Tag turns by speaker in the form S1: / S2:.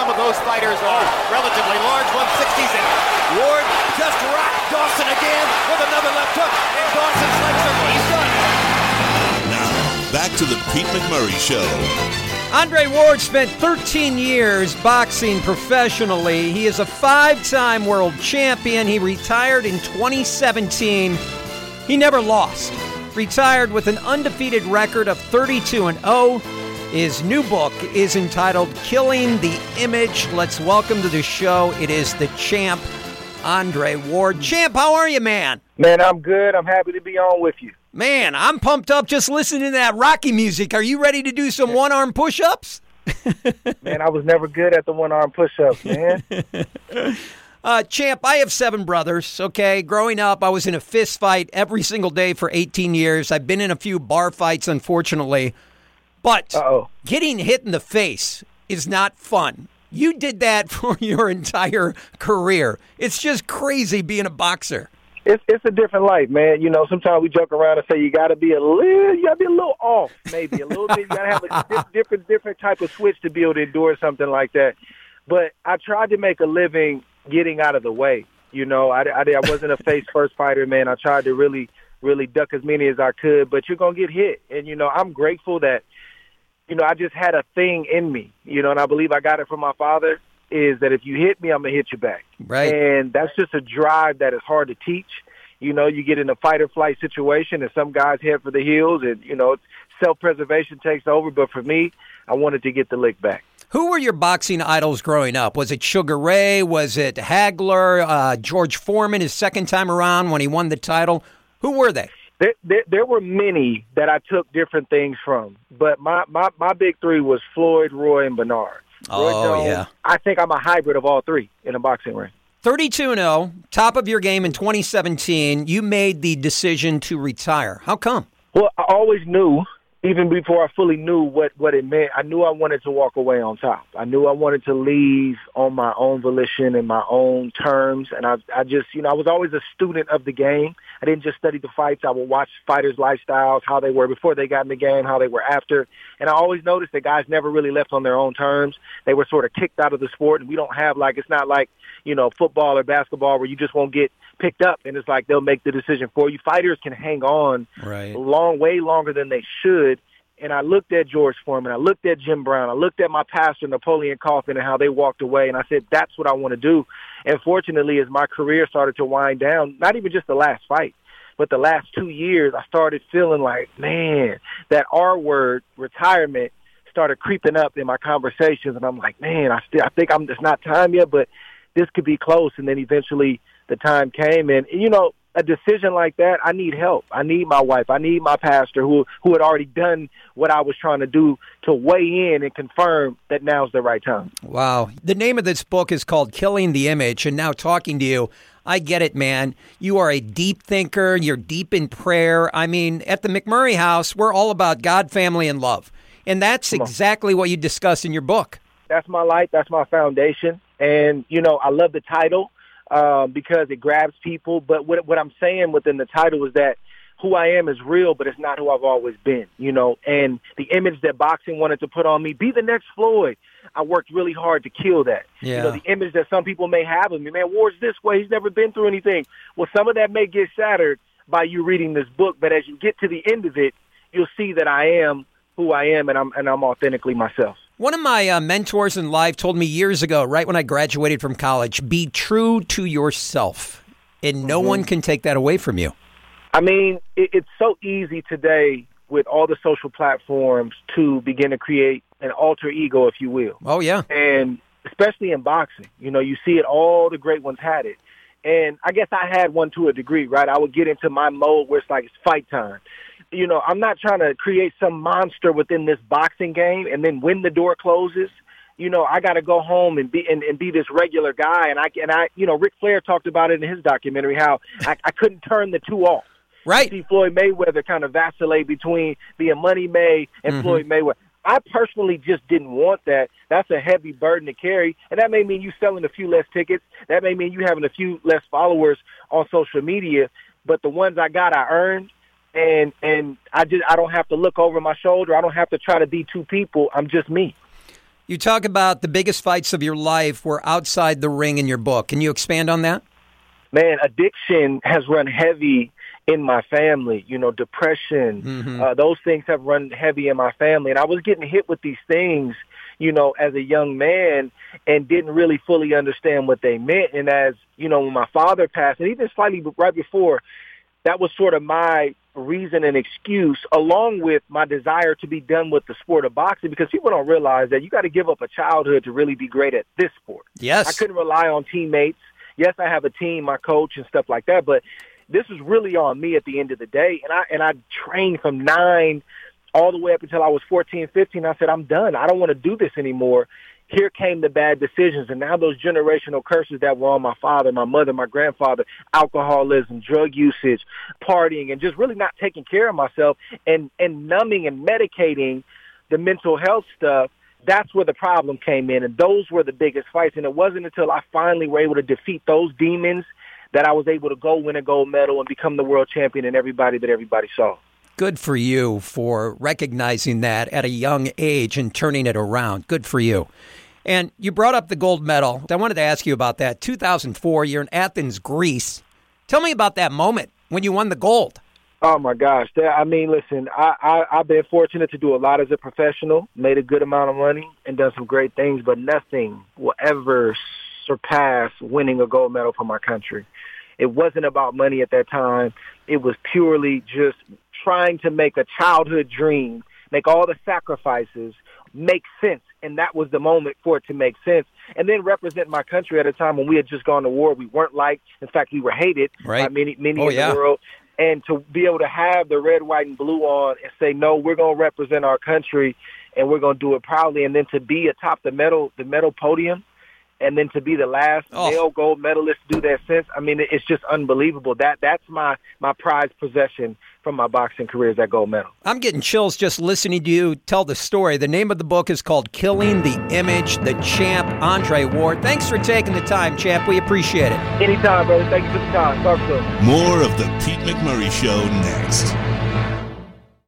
S1: some of those fighters are relatively large 160s. And Ward just rocked Dawson again with another left hook. And Dawson's legs are he's done.
S2: Now, back to the Pete McMurray Show.
S3: Andre Ward spent 13 years boxing professionally. He is a five time world champion. He retired in 2017. He never lost. Retired with an undefeated record of 32 and 0. His new book is entitled Killing the Image. Let's welcome to the show. It is the champ, Andre Ward. Champ, how are you, man?
S4: Man, I'm good. I'm happy to be on with you.
S3: Man, I'm pumped up just listening to that Rocky music. Are you ready to do some one arm push ups?
S4: man, I was never good at the one arm push ups, man.
S3: uh, champ, I have seven brothers, okay? Growing up, I was in a fist fight every single day for 18 years. I've been in a few bar fights, unfortunately. But
S4: Uh-oh.
S3: getting hit in the face is not fun. You did that for your entire career. It's just crazy being a boxer
S4: it's it's a different life, man. You know, sometimes we joke around and say you got to be a little, you got to be a little off, maybe a little bit. You got to have a di- different different type of switch to be able to endure something like that. But I tried to make a living getting out of the way. You know, I, I, I wasn't a face first fighter, man. I tried to really really duck as many as I could, but you're gonna get hit. And you know, I'm grateful that you know I just had a thing in me. You know, and I believe I got it from my father is that if you hit me, I'm gonna hit you back.
S3: Right.
S4: And that's just a drive that is hard to teach. You know, you get in a fight or flight situation, and some guys head for the heels, and you know, self preservation takes over. But for me, I wanted to get the lick back.
S3: Who were your boxing idols growing up? Was it Sugar Ray? Was it Hagler? Uh, George Foreman, his second time around when he won the title? Who were they?
S4: There, there, there, were many that I took different things from, but my, my, my big three was Floyd, Roy, and Bernard.
S3: Oh,
S4: Jones,
S3: yeah.
S4: I think I'm a hybrid of all three in a boxing ring.
S3: 32 0, top of your game in 2017. You made the decision to retire. How come?
S4: Well, I always knew, even before I fully knew what, what it meant, I knew I wanted to walk away on top. I knew I wanted to leave on my own volition and my own terms. And I, I just, you know, I was always a student of the game. I didn't just study the fights. I would watch fighters' lifestyles, how they were before they got in the game, how they were after. And I always noticed that guys never really left on their own terms. They were sort of kicked out of the sport. And we don't have like, it's not like, you know, football or basketball where you just won't get picked up and it's like they'll make the decision for you. Fighters can hang on
S3: right.
S4: long, way longer than they should. And I looked at George Foreman, I looked at Jim Brown, I looked at my pastor Napoleon Kaufman and how they walked away, and I said, "That's what I want to do." And fortunately, as my career started to wind down, not even just the last fight, but the last two years, I started feeling like, man, that R word, retirement, started creeping up in my conversations, and I'm like, man, I still, I think I'm just not time yet, but this could be close. And then eventually, the time came, and you know, a decision like that, I need help. I need my wife. I need my pastor who who had already done what I was trying to do to weigh in and confirm that now's the right time.
S3: Wow. The name of this book is called Killing the Image and now talking to you, I get it, man. You are a deep thinker, you're deep in prayer. I mean, at the McMurray house, we're all about God, family and love. And that's exactly what you discuss in your book.
S4: That's my life, that's my foundation. And you know, I love the title um, because it grabs people. But what, what I'm saying within the title is that who I am is real, but it's not who I've always been, you know, and the image that boxing wanted to put on me, be the next Floyd. I worked really hard to kill that.
S3: Yeah.
S4: You know, the image that some people may have of me, man, Ward's this way. He's never been through anything. Well, some of that may get shattered by you reading this book, but as you get to the end of it, you'll see that I am who I am and I'm, and I'm authentically myself.
S3: One of my uh, mentors in life told me years ago, right when I graduated from college, be true to yourself, and no mm-hmm. one can take that away from you.
S4: I mean, it, it's so easy today with all the social platforms to begin to create an alter ego, if you will.
S3: Oh, yeah.
S4: And especially in boxing, you know, you see it, all the great ones had it. And I guess I had one to a degree, right? I would get into my mode where it's like it's fight time. You know, I'm not trying to create some monster within this boxing game and then when the door closes, you know, I got to go home and be and, and be this regular guy. And I and I, you know, Ric Flair talked about it in his documentary how I, I couldn't turn the two off.
S3: Right.
S4: See Floyd Mayweather kind of vacillate between being Money May and mm-hmm. Floyd Mayweather. I personally just didn't want that. That's a heavy burden to carry, and that may mean you selling a few less tickets. That may mean you having a few less followers on social media. But the ones I got, I earned, and and I just I don't have to look over my shoulder. I don't have to try to be two people. I'm just me.
S3: You talk about the biggest fights of your life were outside the ring in your book. Can you expand on that?
S4: Man, addiction has run heavy in my family. You know, depression, mm-hmm. uh, those things have run heavy in my family. And I was getting hit with these things, you know, as a young man and didn't really fully understand what they meant. And as, you know, when my father passed, and even slightly right before, that was sort of my reason and excuse along with my desire to be done with the sport of boxing because people don't realize that you got to give up a childhood to really be great at this sport.
S3: Yes.
S4: I couldn't rely on teammates. Yes, I have a team, my coach and stuff like that, but this is really on me at the end of the day. And I and I trained from nine all the way up until I was 14, 15. I said, I'm done. I don't want to do this anymore. Here came the bad decisions, and now those generational curses that were on my father, my mother, my grandfather, alcoholism, drug usage, partying, and just really not taking care of myself and, and numbing and medicating the mental health stuff that's where the problem came in, and those were the biggest fights. And it wasn't until I finally were able to defeat those demons that I was able to go win a gold medal and become the world champion and everybody that everybody saw.
S3: Good for you for recognizing that at a young age and turning it around. Good for you. And you brought up the gold medal. I wanted to ask you about that. 2004, you're in Athens, Greece. Tell me about that moment when you won the gold.
S4: Oh my gosh! I mean, listen, I, I I've been fortunate to do a lot as a professional, made a good amount of money, and done some great things. But nothing will ever surpass winning a gold medal for my country. It wasn't about money at that time. It was purely just trying to make a childhood dream, make all the sacrifices make sense. And that was the moment for it to make sense. And then represent my country at a time when we had just gone to war. We weren't liked. In fact, we were hated
S3: right.
S4: by many, many
S3: oh,
S4: in
S3: yeah.
S4: the world. And to be able to have the red, white, and blue on and say, no, we're going to represent our country and we're going to do it proudly. And then to be atop the medal, the medal podium and then to be the last oh. male gold medalist to do that since I mean it's just unbelievable. That that's my my prized possession from my boxing career is that gold medal.
S3: I'm getting chills just listening to you tell the story. The name of the book is called Killing the Image, the champ Andre Ward. Thanks for taking the time, champ. We appreciate it.
S4: Anytime, brother. Thank you for the time. Talk soon.
S2: More of the Pete McMurray show next.